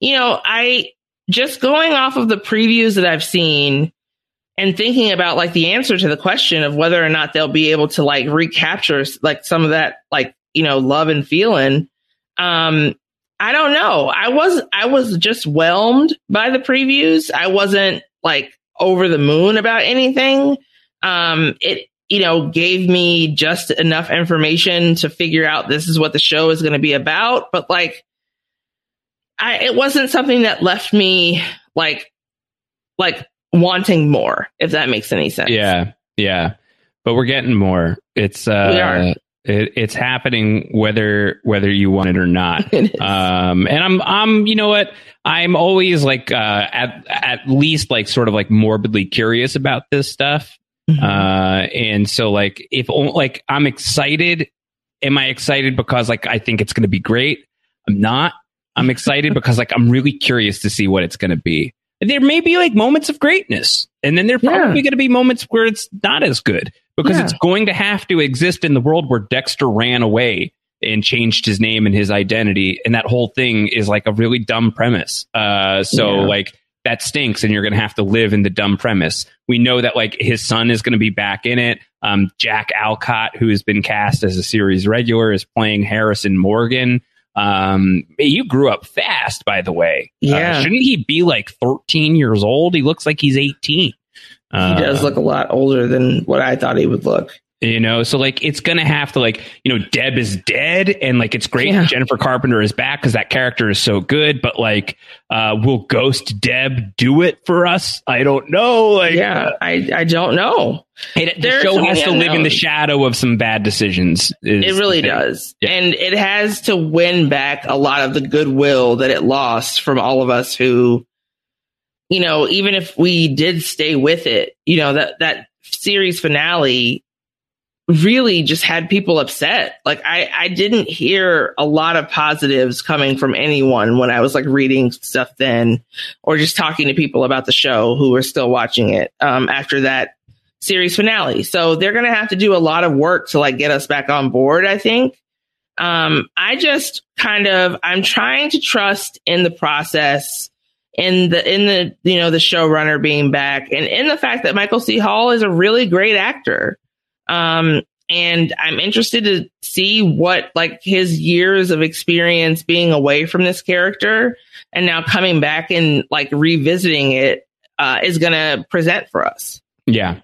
you know, I just going off of the previews that I've seen and thinking about like the answer to the question of whether or not they'll be able to like recapture like some of that, like, you know, love and feeling. Um, I don't know. I was, I was just whelmed by the previews. I wasn't like over the moon about anything. Um, it, you know, gave me just enough information to figure out this is what the show is going to be about. But like, I, it wasn't something that left me like, like wanting more, if that makes any sense. Yeah, yeah. But we're getting more. It's uh. It, it's happening whether whether you want it or not. It. Um and I'm I'm you know what? I'm always like uh at at least like sort of like morbidly curious about this stuff. Mm-hmm. Uh and so like if like I'm excited am I excited because like I think it's going to be great? I'm not. I'm excited because like I'm really curious to see what it's going to be. There may be like moments of greatness, and then there are probably going to be moments where it's not as good because Yeah. it's going to have to exist in the world where Dexter ran away and changed his name and his identity, and that whole thing is like a really dumb premise. Uh, so Yeah. like that stinks, and you're going to have to live in the dumb premise. We know that like his son is going to be back in it. Um, Jack Alcott, who has been cast as a series regular, is playing Harrison Morgan. Um, you grew up fast, by the way. Uh, Yeah. shouldn't he be like 13 years old? He looks like he's 18. He does look a lot older than what I thought he would look. You know, so like it's gonna have to like you know Deb is dead, and like it's great Yeah. Jennifer Carpenter is back because that character is so good. But like, uh, will Ghost Deb do it for us? I don't know. Like, yeah, I I don't know. It, the show has to live in the shadow of some bad decisions. is It really does. And it has to win back a lot of the goodwill that it lost from all of us who, you know, even if we did stay with it, you know, that, that series finale really just had people upset. Like I, I didn't hear a lot of positives coming from anyone when I was like reading stuff then or just talking to people about the show who were still watching it, um, after that series finale. So they're going to have to do a lot of work to like get us back on board, I think. Um, I just kind of, I'm trying to trust in the process in the, in the, you know, the showrunner being back and in the fact that Michael C. Hall is a really great actor. Um, and I'm interested to see what like his years of experience being away from this character and now coming back and like revisiting it, uh, is going to present for us. Yeah,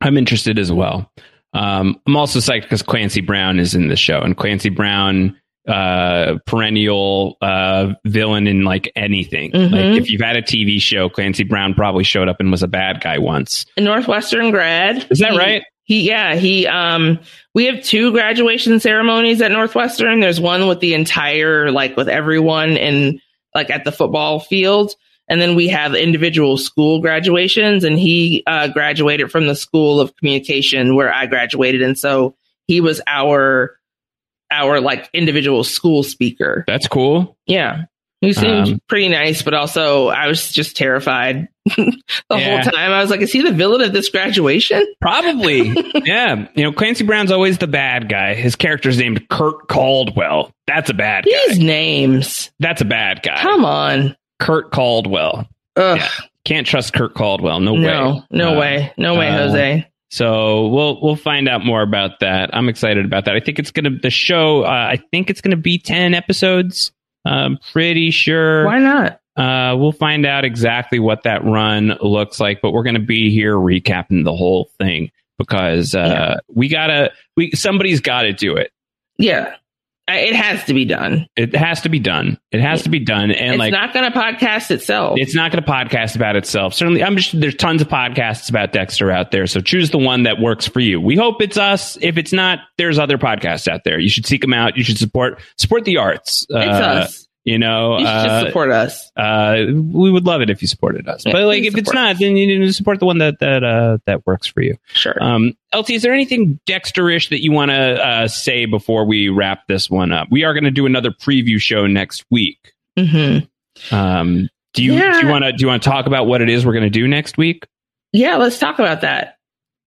I'm interested as well. Um, I'm also psyched because Clancy Brown is in the show, and Clancy Brown, uh, perennial uh, villain in like anything. Mhm. Like if you've had a TV show, Clancy Brown probably showed up and was a bad guy once. a Northwestern grad. Is that He- right? He yeah, he um we have two graduation ceremonies at Northwestern. There's one with the entire like with everyone in like at the football field. And then we have individual school graduations and he uh graduated from the School of Communication where I graduated and so he was our our like individual school speaker. That's cool. Yeah. He seemed Um, pretty nice, but also I was just terrified the Yeah. whole time. I was like, is he the villain of this graduation? Probably. yeah. You know, Clancy Brown's always the bad guy. His character's named Kurt Caldwell. That's a bad guy. These names. That's a bad guy. Come on. Kurt Caldwell. Ugh. Yeah. Can't trust Kurt Caldwell. No, way. No, no Uh, way. No way, uh, Jose. So we'll we'll find out more about that. I'm excited about that. I think it's gonna the show. Uh, I think it's gonna be ten episodes. I'm pretty sure. Why not? Uh, we'll find out exactly what that run looks like, but we're going to be here recapping the whole thing because uh, we gotta. We somebody's got to do it. Yeah. It has to be done. It has to be done. It has to be done, and like it's like not going to podcast itself. it's not going to podcast about itself. Certainly, I'm just there's tons of podcasts about Dexter out there. So choose the one that works for you. We hope it's us. If it's not, there's other podcasts out there. You should seek them out. You should support support the arts. It's uh, us. You know, You uh, just support us. uh, we would love it if you supported us. Yeah, but like, if it's not, then you need to support the one that that uh, that works for you. Sure. Um, LT, is there anything Dexterish that you want to uh, say before we wrap this one up? We are going to do another preview show next week. Mm-hmm. Um, do you do Yeah. you want to do you want to talk about what it is we're going to do next week? Yeah, let's talk about that.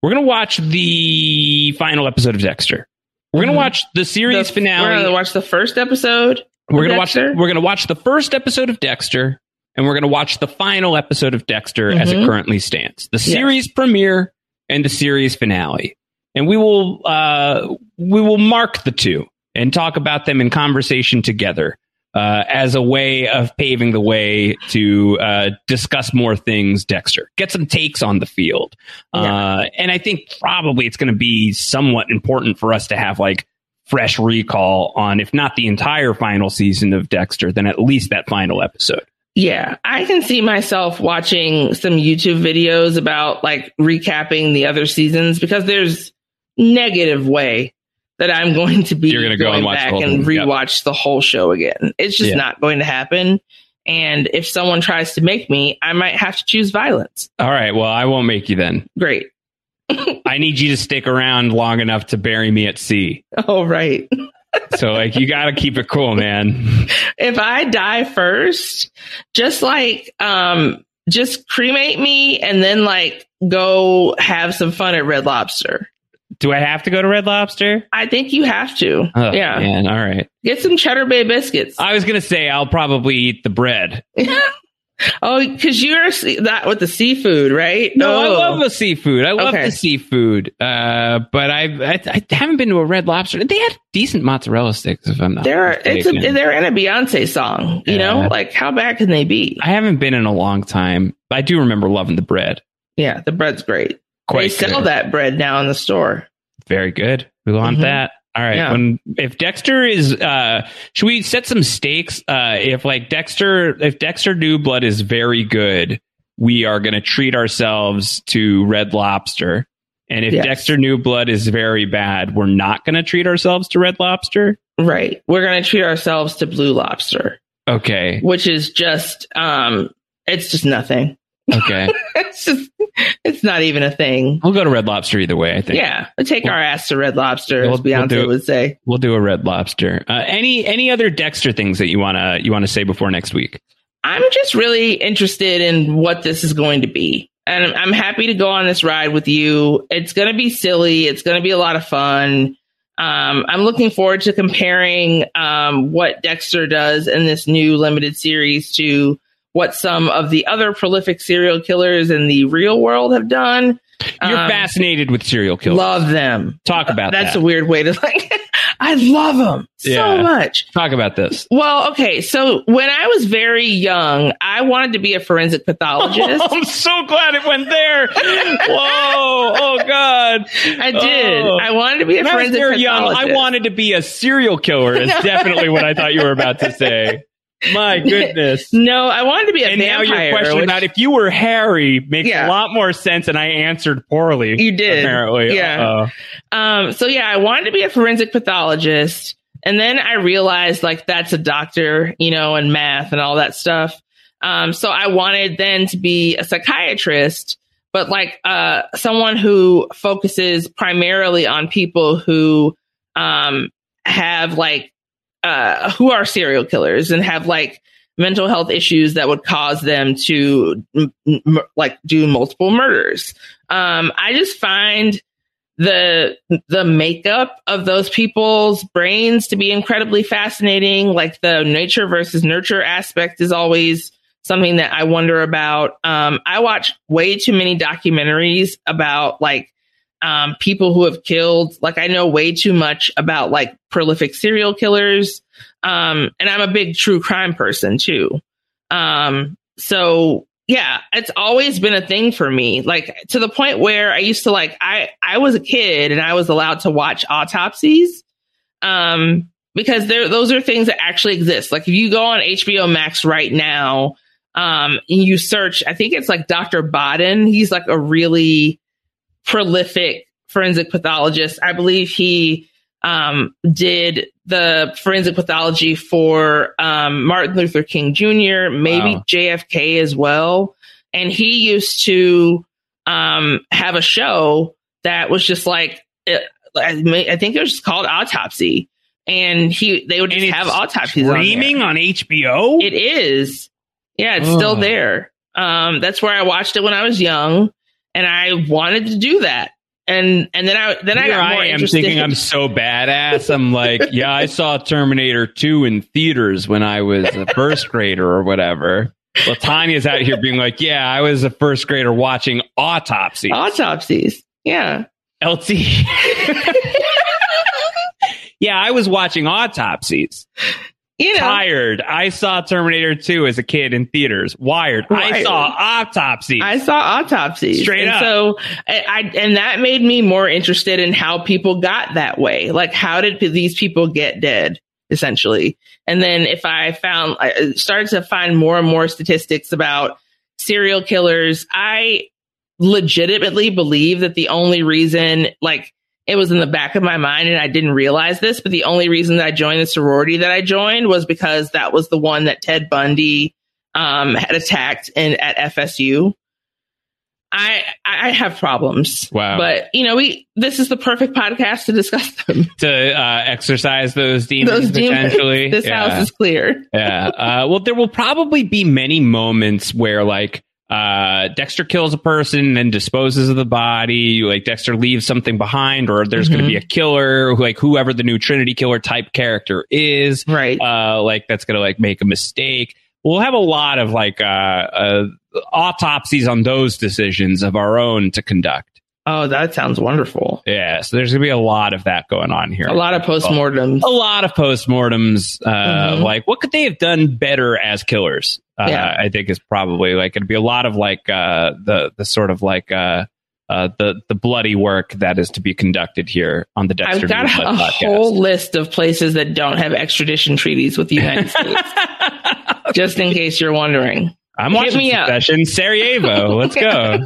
We're going to watch the final episode of Dexter. We're going to Mhm. watch the series The- finale. We're going to watch the first episode. We're gonna watch. We're gonna watch the first episode of Dexter, and we're gonna watch the final episode of Dexter as it Mhm. currently stands. The Yes. series premiere and the series finale, and we will uh, we will mark the two and talk about them in conversation together uh, as a way of paving the way to uh, discuss more things. Dexter, get some takes on the field, uh, and I think probably it's going to be somewhat important for us to have like fresh recall on, if not the entire final season of Dexter, then at least that final episode. Yeah, I can see myself watching some YouTube videos about like recapping the other seasons because there's negative way that I'm going to be You're gonna go and watch back and thing, yep. rewatch the whole show again. It's just Yeah. not going to happen. And if someone tries to make me, I might have to choose violence. All right. Well, I won't make you then. Great. I need you to stick around long enough to bury me at sea. Oh, right. So, like, you got to keep it cool, man. if I die first, just like um just cremate me and then like go have some fun at Red Lobster. Do I have to go to Red Lobster? I think you have to. Oh, yeah. Man, all right. Get some Cheddar Bay biscuits. I was going to say I'll probably eat the bread. oh, because you're that with the seafood, right? No, I Oh. love the seafood. I love Okay. the seafood. Uh, but I've, I, I haven't been to a Red Lobster. They had decent mozzarella sticks, if I'm not They're it's a, they're in a Beyonce song, you know. Like how bad can they be? I haven't been in a long time. But I do remember loving the bread. Yeah, the bread's great. Quite they sell that bread now in the store. Very good. We want Mhm. that. All right. Yeah. When if Dexter is, uh, should we set some stakes? Uh, if like Dexter, if Dexter New Blood is very good, we are going to treat ourselves to Red Lobster. And if Yes. Dexter New Blood is very bad, we're not going to treat ourselves to Red Lobster. Right. We're going to treat ourselves to Blue Lobster, Okay. which is just, um, it's just nothing. Okay. it's just, it's not even a thing. we'll go to Red Lobster either way. I think. Yeah. We take our ass to Red Lobster, We'll- as we'll Beyonce do- would say. We'll do a Red Lobster. Uh, any any other Dexter things that you wanna you wanna say before next week? I'm just really interested in what this is going to be. And I'm- I'm happy to go on this ride with you. It's going to be silly. It's going to be a lot of fun. Um, I'm looking forward to comparing um, what Dexter does in this new limited series to what some of the other prolific serial killers in the real world have done. You're Um, fascinated with serial killers. Love them. Talk about That's that. a weird way to like. I love them so much. Talk about this. Well, okay. So when I was very young, I wanted to be a forensic pathologist. I'm so glad it went there. Whoa! Oh God! I did. Oh. I wanted to be a When I was forensic very young, I wanted to be a serial killer. Is definitely what I thought you were about to say. My goodness. No, I wanted to be a And now vampire. your question which- about if you were Harry makes Yeah. a lot more sense, and I answered poorly. You did. apparently. Yeah. Uh-oh. Um, so yeah, I wanted to be a forensic pathologist. And then I realized like that's a doctor, you know, and math and all that stuff. Um, so I wanted then to be a psychiatrist, but like, uh, someone who focuses primarily on people who, um, have like, uh, who are serial killers and have like mental health issues that would cause them to m- m- like do multiple murders. Um, I just find the the makeup of those people's brains to be incredibly fascinating. Like the nature versus nurture aspect is always something that I wonder about. Um, I watch way too many documentaries about like um, people who have killed. Like I know way too much about like prolific serial killers. Um, and I'm a big true crime person too. Um, so yeah, it's always been a thing for me. Like to the point where I used to like I I was a kid and I was allowed to watch autopsies. Um because there those are things that actually exist. Like if you go on HBO Max right now, um and you search, I think it's like Dr. Baden, he's like a really prolific forensic pathologist. I believe he um, did the forensic pathology for um, Martin Luther King Jr., maybe Wow. JFK as well. And he used to um, have a show that was just like, it, I think it was called Autopsy. And he, they would just have autopsies on. Streaming on HBO. It is. Yeah, it's Oh. still there. Um, that's where I watched it when I was young, and I wanted to do that. And and then I then I got more I am interested. thinking I'm so badass. I'm like, yeah, I saw Terminator 2 in theaters when I was a first grader or whatever. Well, Tanya's out here being like, yeah, I was a first grader watching autopsy. Autopsies. Yeah. LT. yeah, I was watching autopsies. You know. Tired. I saw Terminator 2 as a kid in theaters. Wired. I saw autopsies. I saw autopsies. Straight and up. So I, I and that made me more interested in how people got that way. Like how did these people get dead? Essentially. And then if I found I started to find more and more statistics about serial killers, I legitimately believe that the only reason like it was in the back of my mind and I didn't realize this, but the only reason that I joined the sorority that I joined was because that was the one that Ted Bundy um, had attacked in at FSU. I I have problems. Wow. But you know, we this is the perfect podcast to discuss them. to uh, exercise those demons Those demons. potentially. This Yeah. house is clear. yeah. Uh, well, there will probably be many moments where like uh, Dexter kills a person and disposes of the body. Like Dexter leaves something behind, or there's going to be a killer, like whoever the new Trinity killer type character is. Right. Uh, like that's going to like make a mistake. We'll have a lot of like uh, uh, autopsies on those decisions of our own to conduct. Oh, that sounds wonderful. Yeah, so there's gonna be a lot of that going on here. A lot of postmortems. A lot of postmortems. Uh, Mhm. Like, what could they have done better as killers? Uh, Yeah. I think is probably like it'd be a lot of like uh, the the sort of like uh, uh, the the bloody work that is to be conducted here on the Dexter I've got a podcast. whole list of places that don't have extradition treaties with the United States. Just in case you're wondering. I'm Hit watching me up. Sarajevo. Let's go.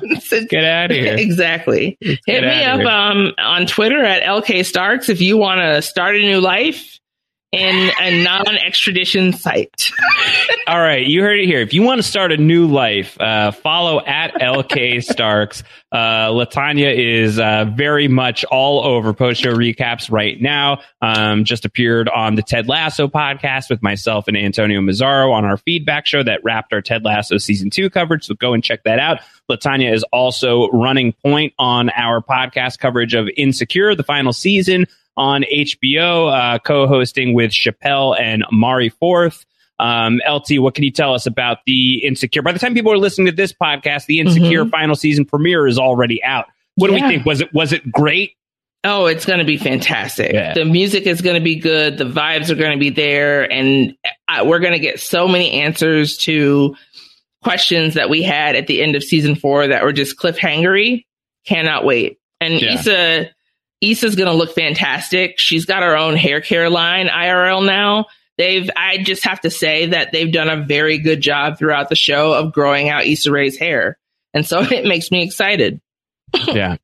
Get out of here. Exactly. Hit me up um, on Twitter at LK Starks if you want to start a new life in a non extradition site. All right, you heard it here. If you want to start a new life, uh, follow at LK Starks. Uh, Latanya is uh, very much all over post show recaps right now. Um, just appeared on the Ted Lasso podcast with myself and Antonio Mazzaro on our feedback show that wrapped our Ted Lasso season two coverage. So go and check that out. Latanya is also running point on our podcast coverage of Insecure, the final season on HBO, uh, co-hosting with Chappelle and Mari Forth. Um, LT, what can you tell us about the Insecure? By the time people are listening to this podcast, the Insecure Mhm. final season premiere is already out. What do we think? Was it was it great? Oh, it's going to be fantastic. Yeah. The music is going to be good. The vibes are going to be there. And I, we're going to get so many answers to questions that we had at the end of season four that were just cliffhangery. Cannot wait. And Yeah. Issa, Issa's going to look fantastic. She's got her own hair care line IRL now. They've, I just have to say that they've done a very good job throughout the show of growing out Issa Rae's hair. And so it makes me excited. yeah.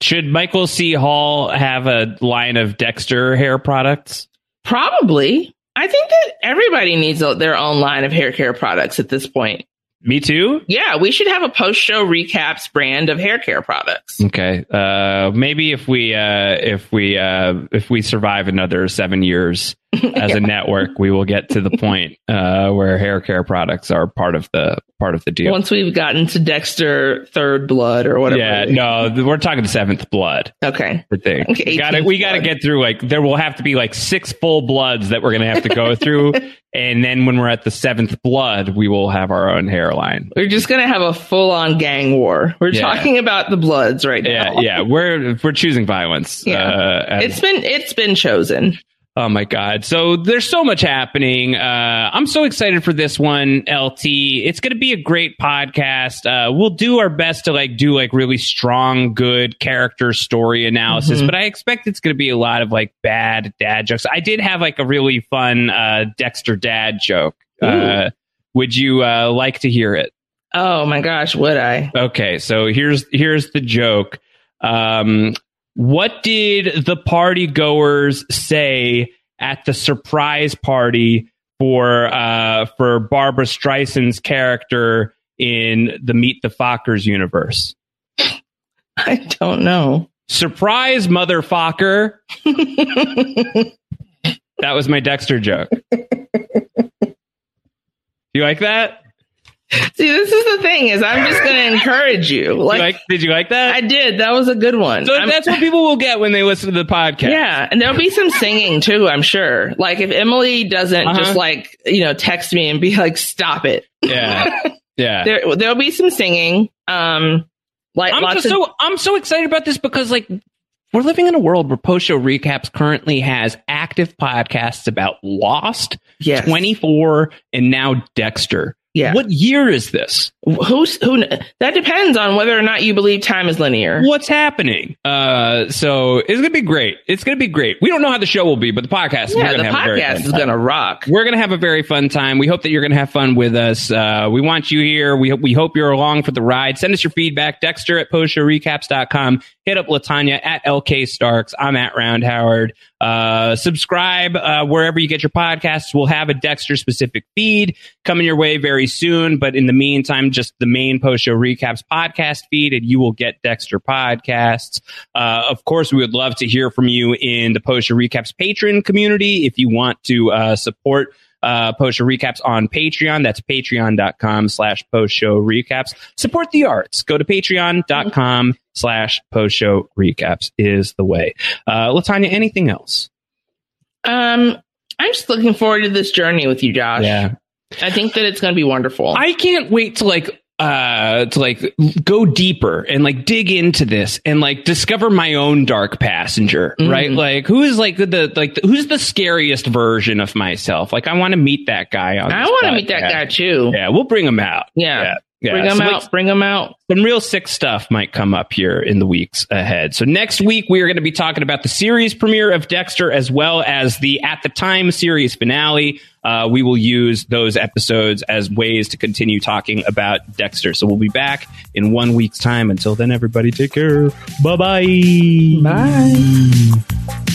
Should Michael C. Hall have a line of Dexter hair products? Probably. I think that everybody needs their own line of hair care products at this point. Me too. Yeah, we should have a post show recaps brand of hair care products. Okay. Uh, maybe if we uh, if we uh, if we survive another seven years as a network, we will get to the point uh, where hair care products are part of the part of the deal. Once we've gotten to Dexter Third Blood or whatever. yeah, no, we're talking Seventh Blood. Okay. The thing. Okay, we got to we got to get through like there will have to be like six full bloods that we're gonna have to go through, and then when we're at the seventh blood, we will have our own hairline. We're just going to have a full on gang war. We're Yeah. talking about the Bloods right Yeah, now. yeah, we're we're choosing violence. Yeah. Uh, as- It's been it's been chosen. Oh my God. So there's so much happening. Uh, I'm so excited for this one, LT. It's going to be a great podcast. Uh, we'll do our best to like do like really strong, good character story analysis, Mhm. but I expect it's going to be a lot of like bad dad jokes. I did have like a really fun, uh, Dexter dad joke. Uh, would you, uh, like to hear it? Oh my gosh, would I? Okay, so here's here's the joke. Um, what did the party goers say at the surprise party for uh, for Barbra Streisand's character in the Meet the Fockers universe? I don't know. Surprise, motherfucker! that was my Dexter joke. Do you like that? See, this is the thing is I'm just going to encourage you. Like, like? Did you like that? I did. That was a good one. so I'm- that's what people will get when they listen to the podcast. Yeah, and there'll be some singing too, I'm sure. Like if Emily doesn't Uh-huh. just like, you know, text me and be like, stop it. yeah, yeah. There there'll be some singing. Um like I'm lots just of so I'm so excited about this because like we're living in a world where post show recaps currently has active podcasts about Lost, Yes. 24, and now Dexter. Yeah. What year is this? who's who that depends on whether or not you believe time is linear. What's happening? Uh, so it's gonna be great. It's gonna be great. We don't know how the show will be, but the podcast, Yeah, gonna the have a very podcast is time. gonna rock. We're gonna have a very fun time. We hope that you're gonna have fun with us. Uh, we want you here. We hope we hope you're along for the ride. Send us your feedback. Dexter at postshowrecaps.com. Hit up Latanya at LK Starks. I'm at Round Howard. Uh, subscribe uh, wherever you get your podcasts. We'll have a Dexter specific feed coming your way very soon. But in the meantime, just the main post show recaps podcast feed, and you will get Dexter podcasts. Uh, of course, we would love to hear from you in the post show recaps patron community. If you want to uh, support uh, post show recaps on Patreon, that's patreon.com slash post show recaps. Support the arts. Go to patreon.com slash post show recaps is the way. Uh, Latanya, anything else? Um I'm just looking forward to this journey with you, Josh. Yeah. I think that it's gonna be wonderful. I can't wait to like uh to like go deeper and like dig into this and like discover my own dark passenger Mhm. right like who is like the like the, who's the scariest version of myself like i want to meet that guy on I want to meet that guy too. yeah we'll bring him out Yeah. Yeah, bring them so, out. like, bring them out. some real sick stuff might come up here in the weeks ahead. So next week we are going to be talking about the series premiere of Dexter as well as the at the time series finale. Uh, we will use those episodes as ways to continue talking about Dexter. So we'll be back in one week's time. Until then, everybody take care. Bye bye bye.